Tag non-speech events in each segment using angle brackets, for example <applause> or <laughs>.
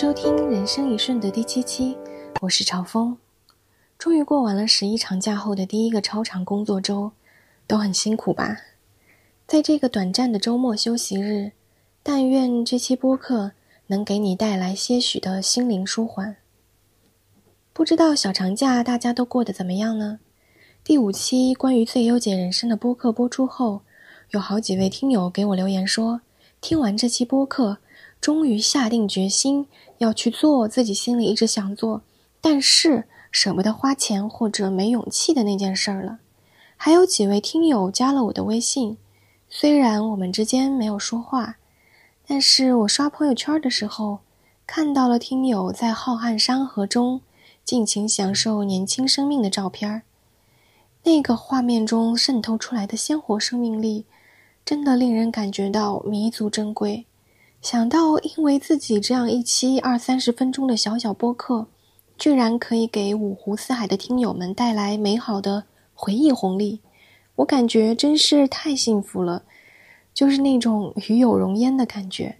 收听《人生一瞬》的第七期，我是朝风。终于过完了十一长假后的第一个超长工作周，都很辛苦吧？在这个短暂的周末休息日，但愿这期播客能给你带来些许的心灵舒缓。不知道小长假大家都过得怎么样呢？第五期关于最优解人生的播客播出后，有好几位听友给我留言说，听完这期播客。终于下定决心要去做自己心里一直想做，但是舍不得花钱或者没勇气的那件事儿了。还有几位听友加了我的微信，虽然我们之间没有说话，但是我刷朋友圈的时候看到了听友在浩瀚山河中尽情享受年轻生命的照片儿。那个画面中渗透出来的鲜活生命力，真的令人感觉到弥足珍贵。想到，因为自己这样一期二三十分钟的小小播客，居然可以给五湖四海的听友们带来美好的回忆红利，我感觉真是太幸福了，就是那种与有荣焉的感觉。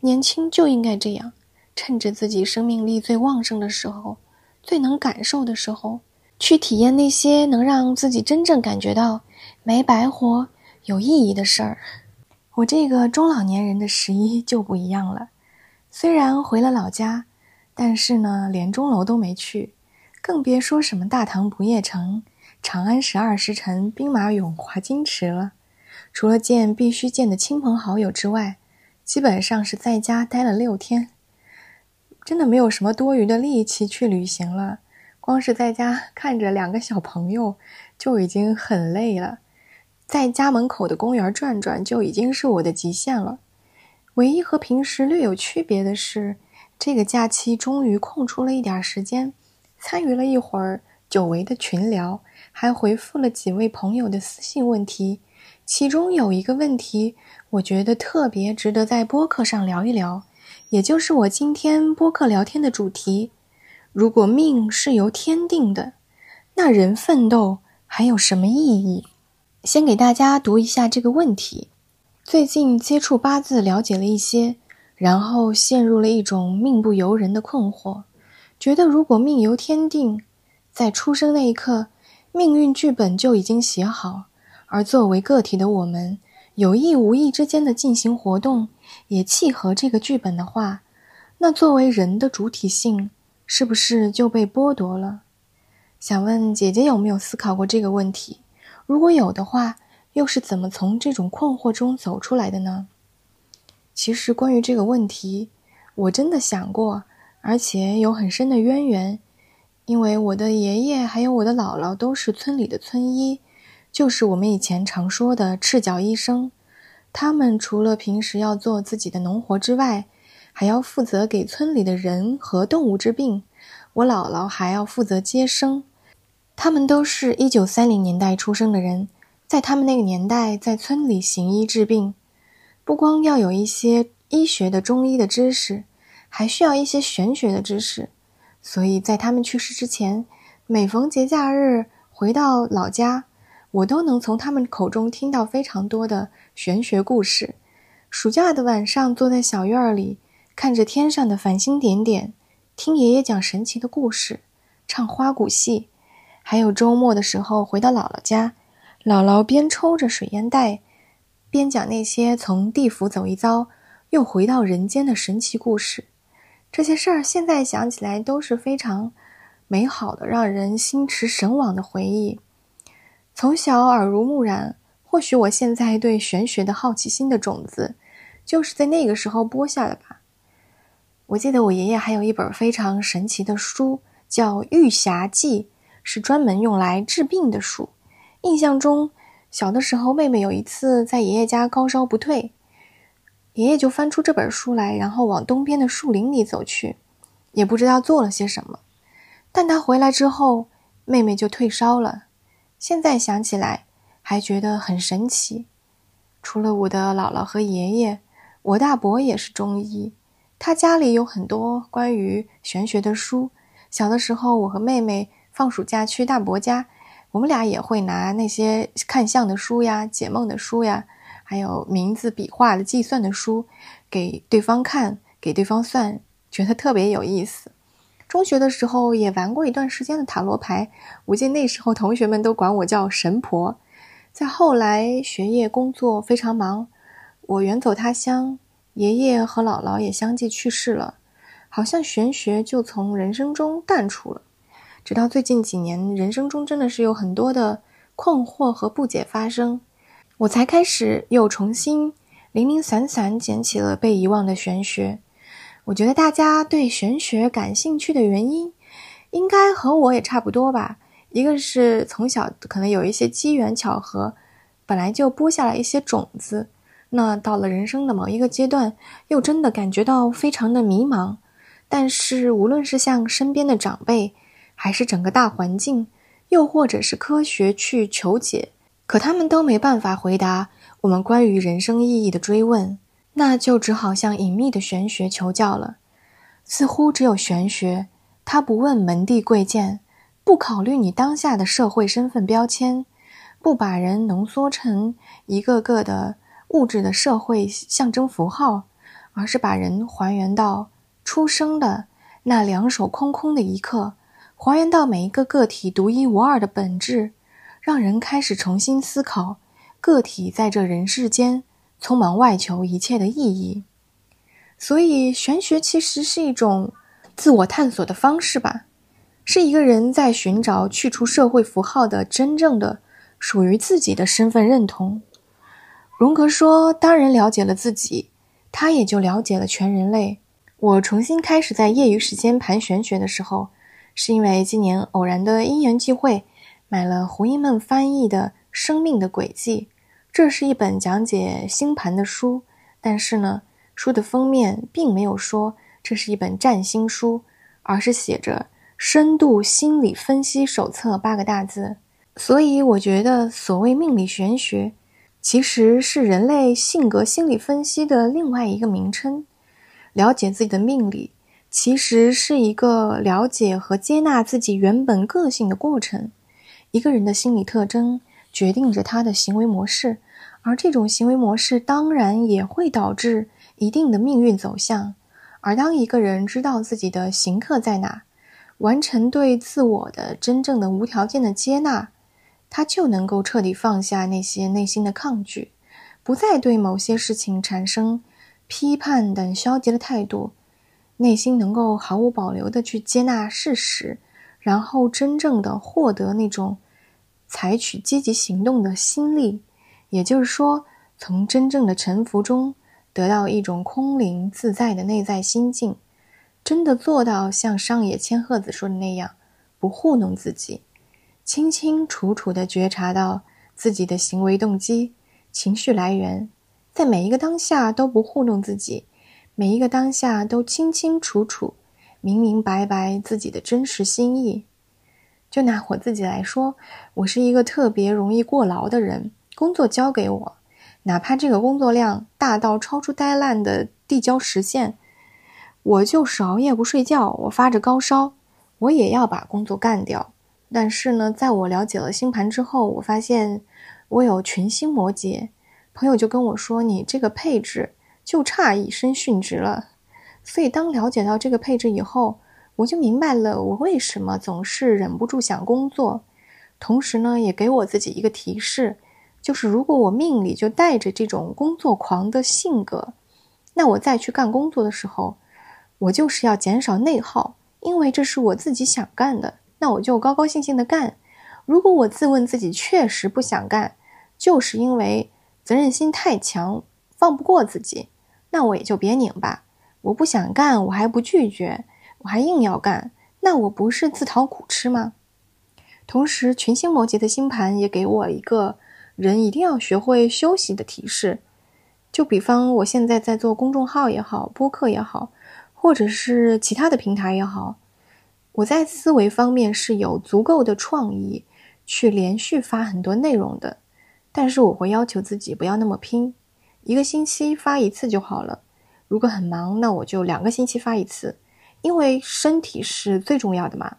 年轻就应该这样，趁着自己生命力最旺盛的时候，最能感受的时候，去体验那些能让自己真正感觉到没白活、有意义的事儿。我这个中老年人的十一就不一样了，虽然回了老家，但是呢，连钟楼都没去，更别说什么大唐不夜城、长安十二时辰、兵马俑、华清池了。除了见必须见的亲朋好友之外，基本上是在家待了六天，真的没有什么多余的力气去旅行了。光是在家看着两个小朋友，就已经很累了。在家门口的公园转转就已经是我的极限了。唯一和平时略有区别的是，这个假期终于空出了一点时间，参与了一会儿久违的群聊，还回复了几位朋友的私信问题。其中有一个问题，我觉得特别值得在播客上聊一聊，也就是我今天播客聊天的主题：如果命是由天定的，那人奋斗还有什么意义？先给大家读一下这个问题。最近接触八字了解了一些，然后陷入了一种命不由人的困惑，觉得如果命由天定，在出生那一刻，命运剧本就已经写好，而作为个体的我们，有意无意之间的进行活动，也契合这个剧本的话，那作为人的主体性是不是就被剥夺了？想问姐姐有没有思考过这个问题？如果有的话，又是怎么从这种困惑中走出来的呢？其实关于这个问题，我真的想过，而且有很深的渊源。因为我的爷爷还有我的姥姥都是村里的村医，就是我们以前常说的赤脚医生。他们除了平时要做自己的农活之外，还要负责给村里的人和动物治病。我姥姥还要负责接生。他们都是一九三零年代出生的人，在他们那个年代，在村里行医治病，不光要有一些医学的中医的知识，还需要一些玄学的知识。所以在他们去世之前，每逢节假日回到老家，我都能从他们口中听到非常多的玄学故事。暑假的晚上，坐在小院里，看着天上的繁星点点，听爷爷讲神奇的故事，唱花鼓戏。还有周末的时候回到姥姥家，姥姥边抽着水烟袋，边讲那些从地府走一遭又回到人间的神奇故事。这些事儿现在想起来都是非常美好的，让人心驰神往的回忆。从小耳濡目染，或许我现在对玄学的好奇心的种子就是在那个时候播下的吧。我记得我爷爷还有一本非常神奇的书，叫《玉匣记》。是专门用来治病的书。印象中，小的时候，妹妹有一次在爷爷家高烧不退，爷爷就翻出这本书来，然后往东边的树林里走去，也不知道做了些什么。但他回来之后，妹妹就退烧了。现在想起来，还觉得很神奇。除了我的姥姥和爷爷，我大伯也是中医，他家里有很多关于玄学的书。小的时候，我和妹妹。放暑假去大伯家，我们俩也会拿那些看相的书呀、解梦的书呀，还有名字笔画的计算的书，给对方看，给对方算，觉得特别有意思。中学的时候也玩过一段时间的塔罗牌，我记得那时候同学们都管我叫神婆。在后来学业工作非常忙，我远走他乡，爷爷和姥姥也相继去世了，好像玄学就从人生中淡出了。直到最近几年，人生中真的是有很多的困惑和不解发生，我才开始又重新零零散散捡起了被遗忘的玄学。我觉得大家对玄学感兴趣的原因，应该和我也差不多吧。一个是从小可能有一些机缘巧合，本来就播下了一些种子，那到了人生的某一个阶段，又真的感觉到非常的迷茫。但是无论是向身边的长辈，还是整个大环境，又或者是科学去求解，可他们都没办法回答我们关于人生意义的追问。那就只好向隐秘的玄学求教了。似乎只有玄学，他不问门第贵贱，不考虑你当下的社会身份标签，不把人浓缩成一个个的物质的社会象征符号，而是把人还原到出生的那两手空空的一刻，还原到每一个个体独一无二的本质，让人开始重新思考个体在这人世间。匆忙外求一切的意义，所以玄学其实是一种自我探索的方式吧，是一个人在寻找去除社会符号的真正的属于自己的身份认同。荣格说：“当人了解了自己，他也就了解了全人类。”我重新开始在业余时间盘玄学的时候，是因为今年偶然的因缘际会，买了胡因梦翻译的《生命的轨迹》。这是一本讲解星盘的书，但是呢，书的封面并没有说这是一本占星书，而是写着“深度心理分析手册”八个大字。所以我觉得，所谓命理玄学，其实是人类性格心理分析的另外一个名称。了解自己的命理，其实是一个了解和接纳自己原本个性的过程。一个人的心理特征决定着他的行为模式。而这种行为模式当然也会导致一定的命运走向。而当一个人知道自己的行客在哪，完成对自我的真正的无条件的接纳，他就能够彻底放下那些内心的抗拒，不再对某些事情产生批判等消极的态度，内心能够毫无保留的去接纳事实，然后真正的获得那种采取积极行动的心力。也就是说，从真正的沉浮中得到一种空灵自在的内在心境，真的做到像上野千鹤子说的那样，不糊弄自己，清清楚楚地觉察到自己的行为动机、情绪来源，在每一个当下都不糊弄自己，每一个当下都清清楚楚、明明白白自己的真实心意。就拿我自己来说，我是一个特别容易过劳的人。工作交给我，哪怕这个工作量大到超出呆烂的递交时限，我就是熬夜不睡觉，我发着高烧，我也要把工作干掉。但是呢，在我了解了星盘之后，我发现我有群星摩羯，朋友就跟我说：“你这个配置就差一身殉职了。”所以当了解到这个配置以后，我就明白了我为什么总是忍不住想工作，同时呢，也给我自己一个提示。就是如果我命里就带着这种工作狂的性格，那我再去干工作的时候，我就是要减少内耗，因为这是我自己想干的，那我就高高兴兴的干。如果我自问自己确实不想干，就是因为责任心太强，放不过自己，那我也就别拧巴。我不想干，我还不拒绝，我还硬要干，那我不是自讨苦吃吗？同时，群星摩羯的星盘也给我一个。人一定要学会休息的提示，就比方我现在在做公众号也好，播客也好，或者是其他的平台也好，我在思维方面是有足够的创意去连续发很多内容的，但是我会要求自己不要那么拼，一个星期发一次就好了。如果很忙，那我就两个星期发一次，因为身体是最重要的嘛。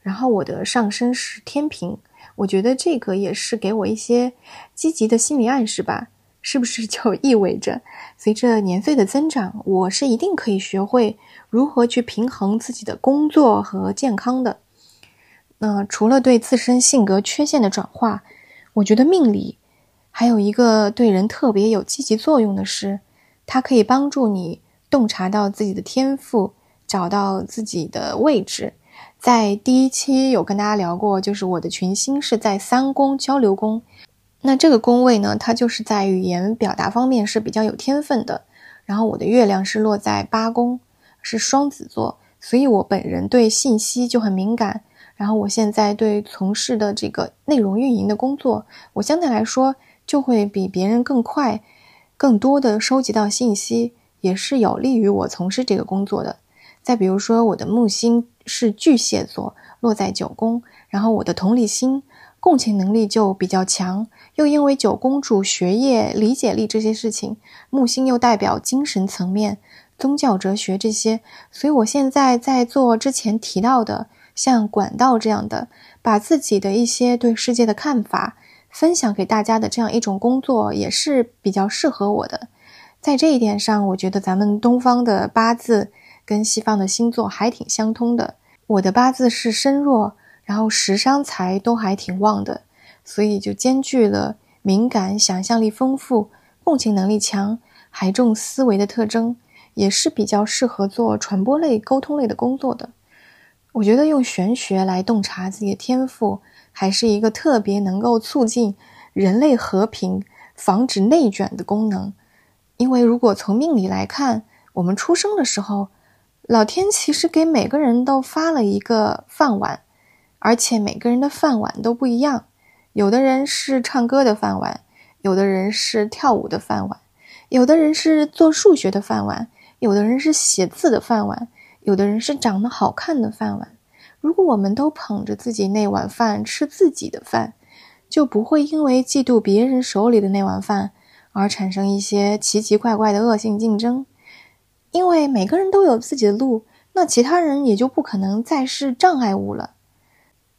然后我的上升是天平。我觉得这个也是给我一些积极的心理暗示吧。是不是就意味着，随着年岁的增长，我是一定可以学会如何去平衡自己的工作和健康的？那除了对自身性格缺陷的转化，我觉得命理还有一个对人特别有积极作用的是，它可以帮助你洞察到自己的天赋，找到自己的位置。在第一期有跟大家聊过，就是我的群星是在三宫交流宫。那这个宫位呢，它就是在语言表达方面是比较有天分的。然后我的月亮是落在八宫，是双子座，所以我本人对信息就很敏感。然后我现在对从事的这个内容运营的工作，我相对来说就会比别人更快，更多的收集到信息，也是有利于我从事这个工作的。再比如说，我的木星是巨蟹座，落在九宫，然后我的同理心。共情能力就比较强，又因为九宫主学业、理解力这些事情，木星又代表精神层面、宗教、哲学这些，所以我现在在做之前提到的像管道这样的，把自己的一些对世界的看法分享给大家的这样一种工作，也是比较适合我的。在这一点上，我觉得咱们东方的八字跟西方的星座还挺相通的。我的八字是身弱。然后食伤财都还挺旺的，所以就兼具了敏感、想象力丰富、共情能力强、还重思维的特征，也是比较适合做传播类、沟通类的工作的。我觉得用玄学来洞察自己的天赋，还是一个特别能够促进人类和平、防止内卷的功能。因为如果从命理来看，我们出生的时候，老天其实给每个人都发了一个饭碗。而且每个人的饭碗都不一样，有的人是唱歌的饭碗，有的人是跳舞的饭碗，有的人是做数学的饭碗，有的人是写字的饭碗，有的人是长得好看的饭碗。如果我们都捧着自己那碗饭吃自己的饭，就不会因为嫉妒别人手里的那碗饭而产生一些奇奇怪怪的恶性竞争。因为每个人都有自己的路，那其他人也就不可能再是障碍物了。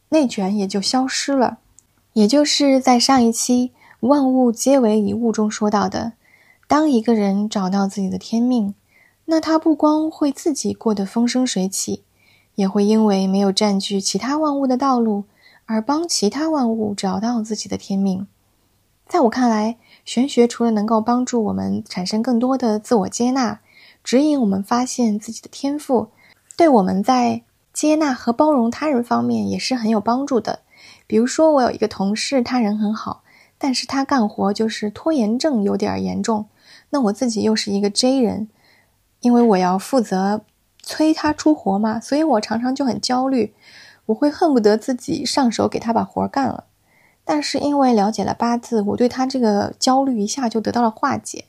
内卷也就消失了，也就是在上一期“万物皆为一物”中说到的，当一个人找到自己的天命，那他不光会自己过得风生水起，也会因为没有占据其他万物的道路，而帮其他万物找到自己的天命。在我看来，玄学除了能够帮助我们产生更多的自我接纳，指引我们发现自己的天赋，对我们在。接纳和包容他人方面也是很有帮助的。比如说，我有一个同事，他人很好，但是他干活就是拖延症有点严重。那我自己又是一个 J 人，因为我要负责催他出活嘛，所以我常常就很焦虑，我会恨不得自己上手给他把活干了。但是因为了解了八字，我对他这个焦虑一下就得到了化解。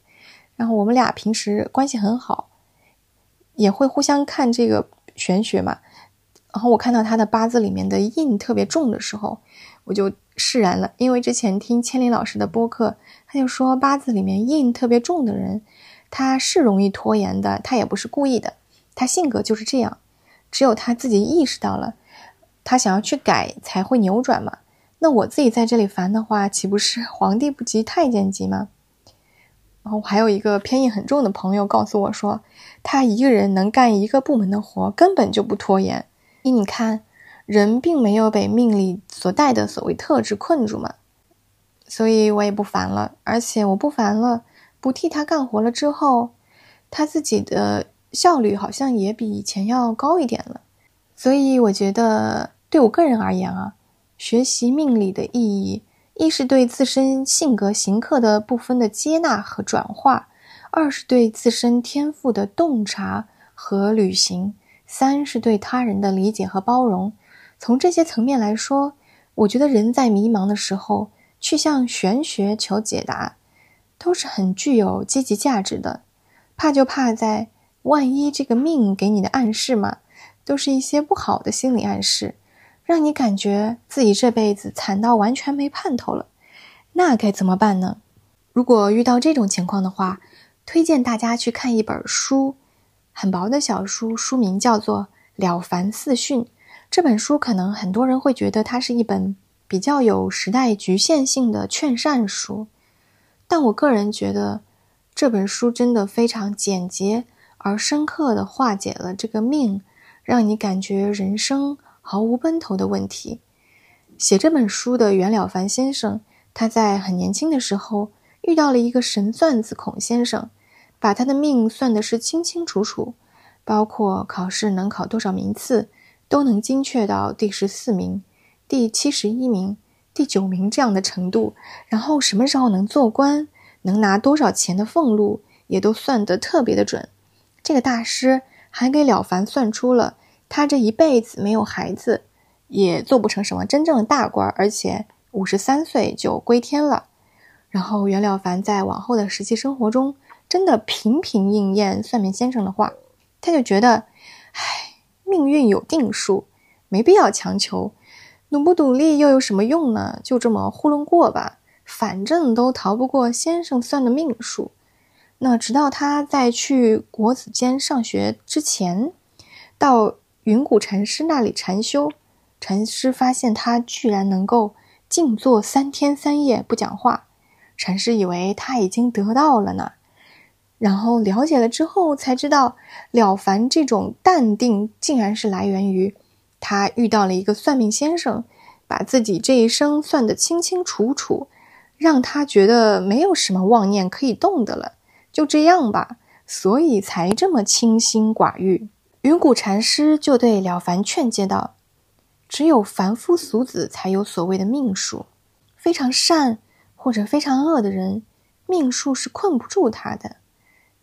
然后我们俩平时关系很好，也会互相看这个玄学嘛。然后我看到他的八字里面的印特别重的时候，我就释然了。因为之前听千里老师的播客，他就说八字里面印特别重的人，他是容易拖延的，他也不是故意的，他性格就是这样。只有他自己意识到了，他想要去改才会扭转嘛。那我自己在这里烦的话，岂不是 <laughs> 皇帝不急太监急吗？然后还有一个偏印很重的朋友告诉我说，他一个人能干一个部门的活，根本就不拖延。你看，人并没有被命里所带的所谓特质困住嘛，所以我也不烦了。而且我不烦了，不替他干活了之后，他自己的效率好像也比以前要高一点了。所以我觉得，对我个人而言啊，学习命理的意义，一是对自身性格行客的部分的接纳和转化，二是对自身天赋的洞察和履行。三是对他人的理解和包容。从这些层面来说，我觉得人在迷茫的时候去向玄学求解答，都是很具有积极价值的。怕就怕在万一这个命给你的暗示嘛，都是一些不好的心理暗示，让你感觉自己这辈子惨到完全没盼头了。那该怎么办呢？如果遇到这种情况的话，推荐大家去看一本书。很薄的小书，书名叫做《了凡四训》。这本书可能很多人会觉得它是一本比较有时代局限性的劝善书，但我个人觉得这本书真的非常简洁而深刻地化解了这个命让你感觉人生毫无奔头的问题。写这本书的袁了凡先生，他在很年轻的时候遇到了一个神算子孔先生，把他的命算的是清清楚楚，包括考试能考多少名次，都能精确到第十四名、第七十一名。第九名这样的程度，然后什么时候能做官，能拿多少钱的俸禄，也都算得特别的准。这个大师还给了凡算出了他这一辈子没有孩子，也做不成什么真正的大官，而且五十三岁就归天了。然后袁了凡在往后的实际生活中，真的频频应验算命先生的话，他就觉得，唉，命运有定数，没必要强求。努不努力又有什么用呢？就这么糊弄过吧，反正都逃不过先生算的命数。那直到他在去国子监上学之前，到云谷禅师那里禅修，禅师发现他居然能够静坐三天三夜不讲话，禅师以为他已经得到了呢。然后了解了之后，才知道了凡这种淡定，竟然是来源于。他遇到了一个算命先生，把自己这一生算得清清楚楚，让他觉得没有什么妄念可以动的了。就这样吧，所以才这么清心寡欲。云谷禅师就对了凡劝诫道：“只有凡夫俗子才有所谓的命数，非常善或者非常恶的人，命数是困不住他的。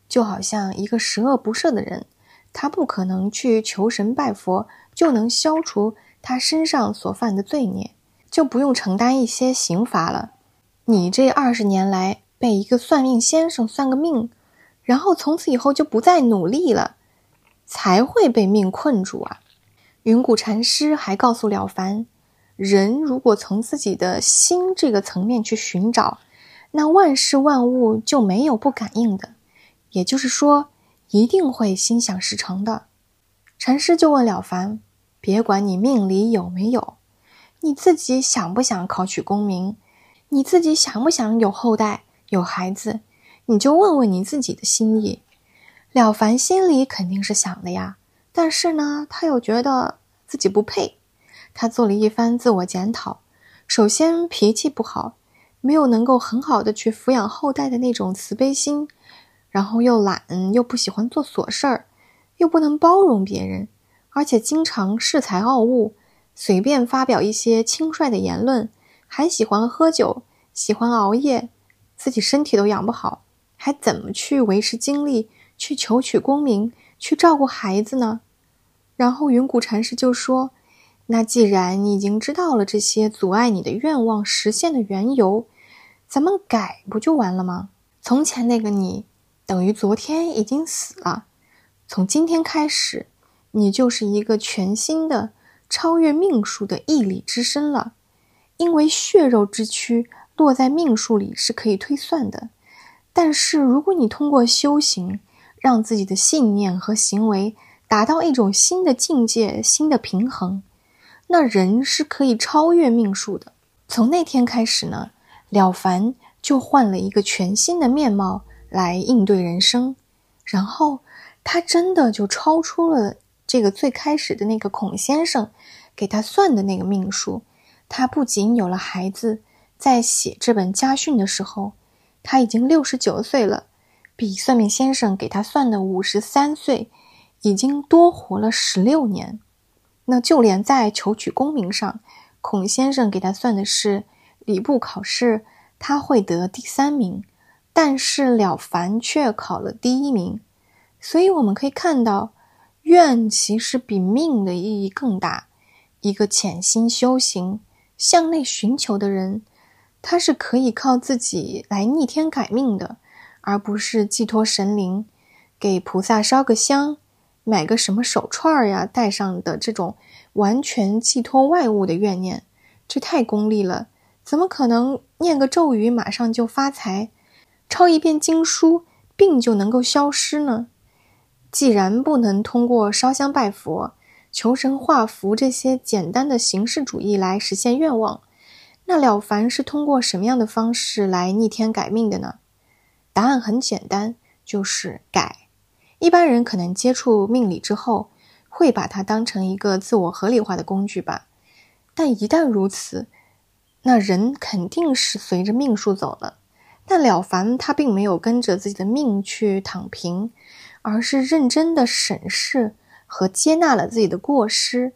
就好像一个十恶不赦的人，他不可能去求神拜佛。”就能消除他身上所犯的罪孽，就不用承担一些刑罚了。你这二十年来被一个算命先生算个命，然后从此以后就不再努力了，才会被命困住啊！云谷禅师还告诉了凡，人如果从自己的心这个层面去寻找，那万事万物就没有不感应的，也就是说，一定会心想事成的。禅师就问了凡。别管你命里有没有，你自己想不想考取功名？你自己想不想有后代、有孩子？你就问问你自己的心意。了凡心里肯定是想的呀，但是呢，他又觉得自己不配。他做了一番自我检讨，首先脾气不好，没有能够很好的去抚养后代的那种慈悲心，然后又懒，又不喜欢做琐事儿，又不能包容别人。而且经常恃才傲物，随便发表一些轻率的言论，还喜欢喝酒，喜欢熬夜，自己身体都养不好，还怎么去维持精力，去求取功名，去照顾孩子呢？然后云谷禅师就说：“那既然你已经知道了这些阻碍你的愿望实现的缘由，咱们改不就完了吗？从前那个你，等于昨天已经死了，从今天开始。”你就是一个全新的、超越命数的毅力之身了，因为血肉之躯落在命数里是可以推算的。但是，如果你通过修行，让自己的信念和行为达到一种新的境界、新的平衡，那人是可以超越命数的。从那天开始呢，了凡就换了一个全新的面貌来应对人生，然后他真的就超出了。这个最开始的那个孔先生给他算的那个命数，他不仅有了孩子，在写这本家训的时候，他已经六十九岁了，比算命先生给他算的五十三岁已经多活了十六年。那就连在求取功名上，孔先生给他算的是礼部考试他会得第三名，但是了凡却考了第一名。所以我们可以看到。愿其实比命的意义更大。一个潜心修行、向内寻求的人，他是可以靠自己来逆天改命的，而不是寄托神灵，给菩萨烧个香、买个什么手串呀戴上的这种完全寄托外物的怨念，这太功利了。怎么可能念个咒语马上就发财，抄一遍经书病就能够消失呢？既然不能通过烧香拜佛、求神画符这些简单的形式主义来实现愿望，那了凡是通过什么样的方式来逆天改命的呢？答案很简单，就是改。一般人可能接触命理之后，会把它当成一个自我合理化的工具吧。但一旦如此，那人肯定是随着命数走了。但了凡他并没有跟着自己的命去躺平，而是认真的审视和接纳了自己的过失，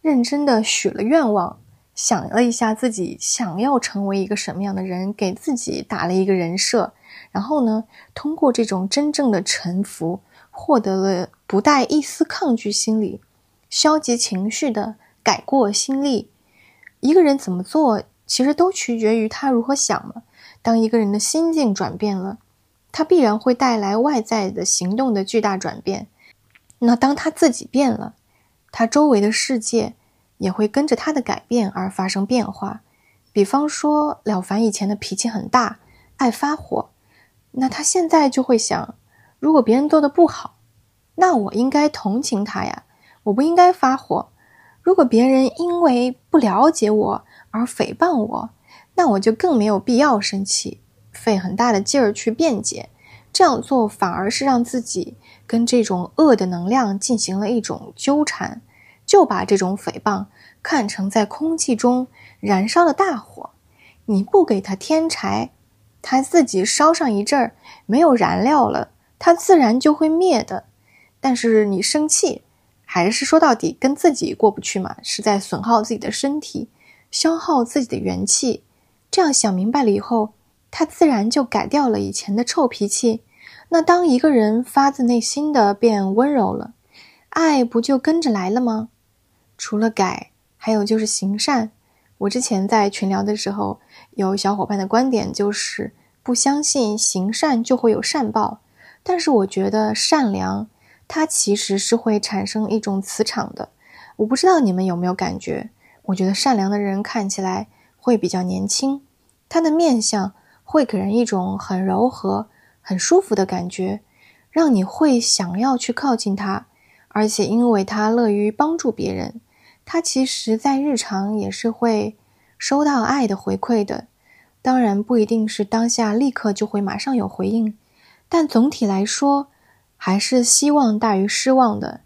认真的许了愿望。想了一下自己想要成为一个什么样的人，给自己打了一个人设，然后呢，通过这种真正的臣服，获得了不带一丝抗拒心理、消极情绪的改过心力。一个人怎么做，其实都取决于他如何想嘛。当一个人的心境转变了，他必然会带来外在的行动的巨大转变。那当他自己变了，他周围的世界。也会跟着他的改变而发生变化，比方说了凡以前的脾气很大，爱发火，那他现在就会想，如果别人做的不好，那我应该同情他呀，我不应该发火。如果别人因为不了解我而诽谤我，那我就更没有必要生气，费很大的劲儿去辩解。这样做反而是让自己跟这种恶的能量进行了一种纠缠。就把这种诽谤看成在空气中燃烧的大火，你不给他添柴，他自己烧上一阵儿，没有燃料了，它自然就会灭的。但是你生气，还是说到底跟自己过不去嘛，是在损耗自己的身体，消耗自己的元气。这样想明白了以后，他自然就改掉了以前的臭脾气。那当一个人发自内心的变温柔了，爱不就跟着来了吗？除了改，还有就是行善。我之前在群聊的时候，有小伙伴的观点就是不相信行善就会有善报，但是我觉得善良它其实是会产生一种磁场的。我不知道你们有没有感觉？我觉得善良的人看起来会比较年轻，他的面相会给人一种很柔和、很舒服的感觉，让你会想要去靠近他，而且因为他乐于帮助别人。他其实，在日常也是会收到爱的回馈的，当然不一定是当下立刻就会马上有回应，但总体来说，还是希望大于失望的。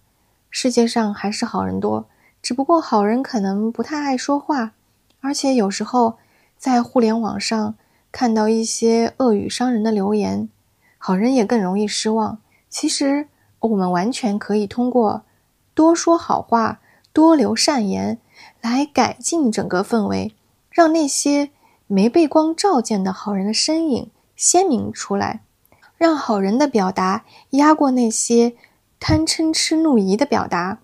世界上还是好人多，只不过好人可能不太爱说话，而且有时候在互联网上看到一些恶语伤人的留言，好人也更容易失望。其实，我们完全可以通过多说好话。多留善言，来改进整个氛围，让那些没被光照见的好人的身影鲜明出来，让好人的表达压过那些贪嗔痴怒疑的表达。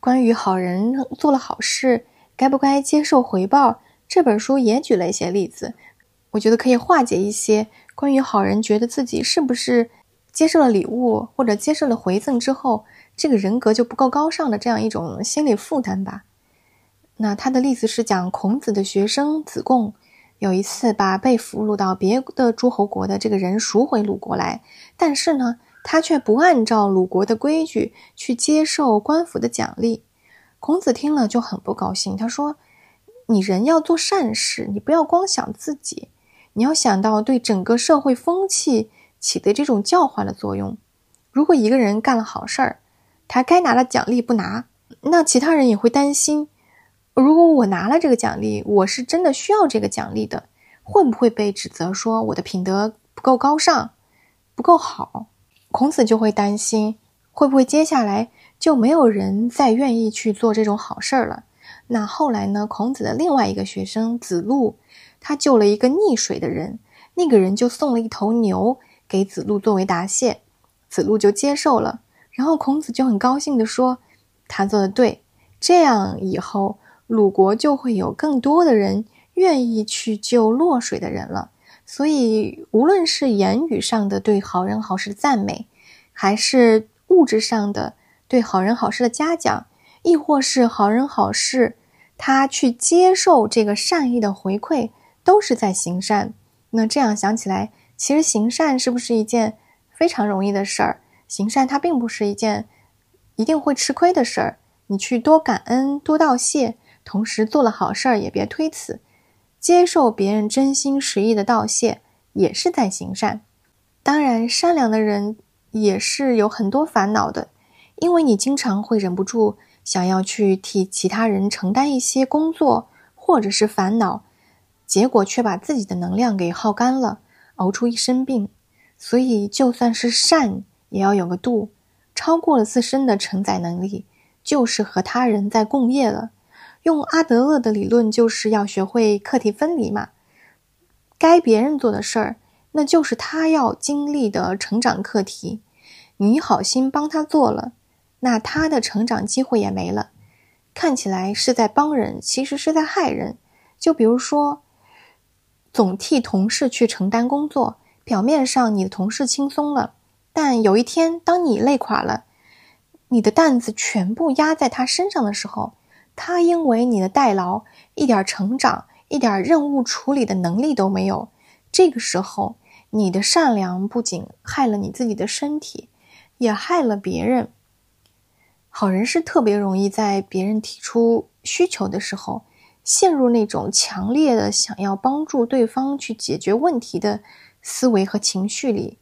关于好人做了好事该不该接受回报，这本书也举了一些例子，我觉得可以化解一些关于好人觉得自己是不是接受了礼物或者接受了回赠之后。这个人格就不够高尚的这样一种心理负担吧。那他的例子是讲孔子的学生子贡，有一次把被俘虏到别的诸侯国的这个人赎回鲁国来，但是呢，他却不按照鲁国的规矩去接受官府的奖励。孔子听了就很不高兴，他说：“你人要做善事，你不要光想自己，你要想到对整个社会风气起的这种教化的作用。如果一个人干了好事儿，他该拿的奖励不拿，那其他人也会担心。如果我拿了这个奖励，我是真的需要这个奖励的，会不会被指责说我的品德不够高尚，不够好？孔子就会担心，会不会接下来就没有人再愿意去做这种好事儿了？那后来呢？孔子的另外一个学生子路，他救了一个溺水的人，那个人就送了一头牛给子路作为答谢，子路就接受了。然后孔子就很高兴地说：“他做的对，这样以后鲁国就会有更多的人愿意去救落水的人了。所以，无论是言语上的对好人好事的赞美，还是物质上的对好人好事的嘉奖，亦或是好人好事他去接受这个善意的回馈，都是在行善。那这样想起来，其实行善是不是一件非常容易的事儿？”行善它并不是一件一定会吃亏的事儿，你去多感恩、多道谢，同时做了好事儿也别推辞，接受别人真心实意的道谢也是在行善。当然，善良的人也是有很多烦恼的，因为你经常会忍不住想要去替其他人承担一些工作或者是烦恼，结果却把自己的能量给耗干了，熬出一身病。所以，就算是善，也要有个度，超过了自身的承载能力，就是和他人在共业了。用阿德勒的理论，就是要学会课题分离嘛，该别人做的事儿。那就是他要经历的成长课题，你好心帮他做了，那他的成长机会也没了。看起来是在帮人，其实是在害人。就比如说，总替同事去承担工作，表面上你的同事轻松了，但有一天当你累垮了，你的担子全部压在他身上的时候，他因为你的代劳，一点成长、一点任务处理的能力都没有。这个时候。你的善良不仅害了你自己的身体，也害了别人。好人是特别容易在别人提出需求的时候，陷入那种强烈的想要帮助对方去解决问题的思维和情绪里。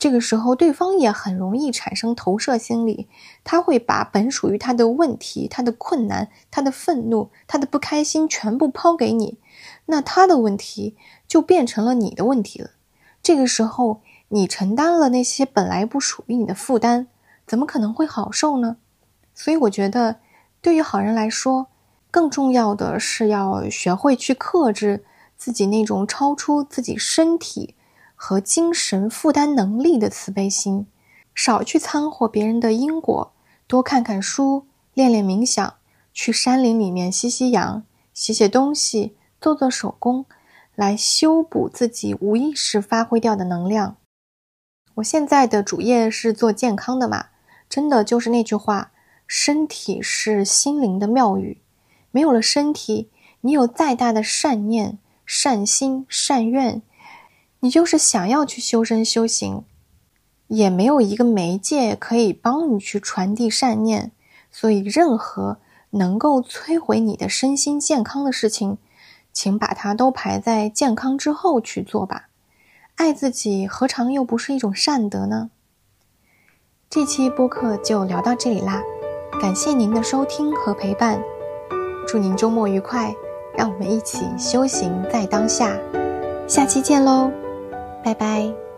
这个时候，对方也很容易产生投射心理，他会把本属于他的问题、他的困难、他的愤怒、他的不开心全部抛给你，那他的问题就变成了你的问题了。这个时候，你承担了那些本来不属于你的负担，怎么可能会好受呢？所以，我觉得，对于好人来说，更重要的是要学会去克制自己那种超出自己身体和精神负担能力的慈悲心，少去掺和别人的因果，多看看书，练练冥想，去山林里面吸吸氧，写写东西，做做手工。来修补自己无意识发挥掉的能量。我现在的主业是做健康的嘛，真的就是那句话：身体是心灵的庙宇，没有了身体，你有再大的善念、善心、善愿，你就是想要去修身修行，也没有一个媒介可以帮你去传递善念。所以，任何能够摧毁你的身心健康的事情。请把它都排在健康之后去做吧。爱自己何尝又不是一种善德呢？这期播客就聊到这里啦，感谢您的收听和陪伴，祝您周末愉快，让我们一起修行在当下，下期见喽，拜拜。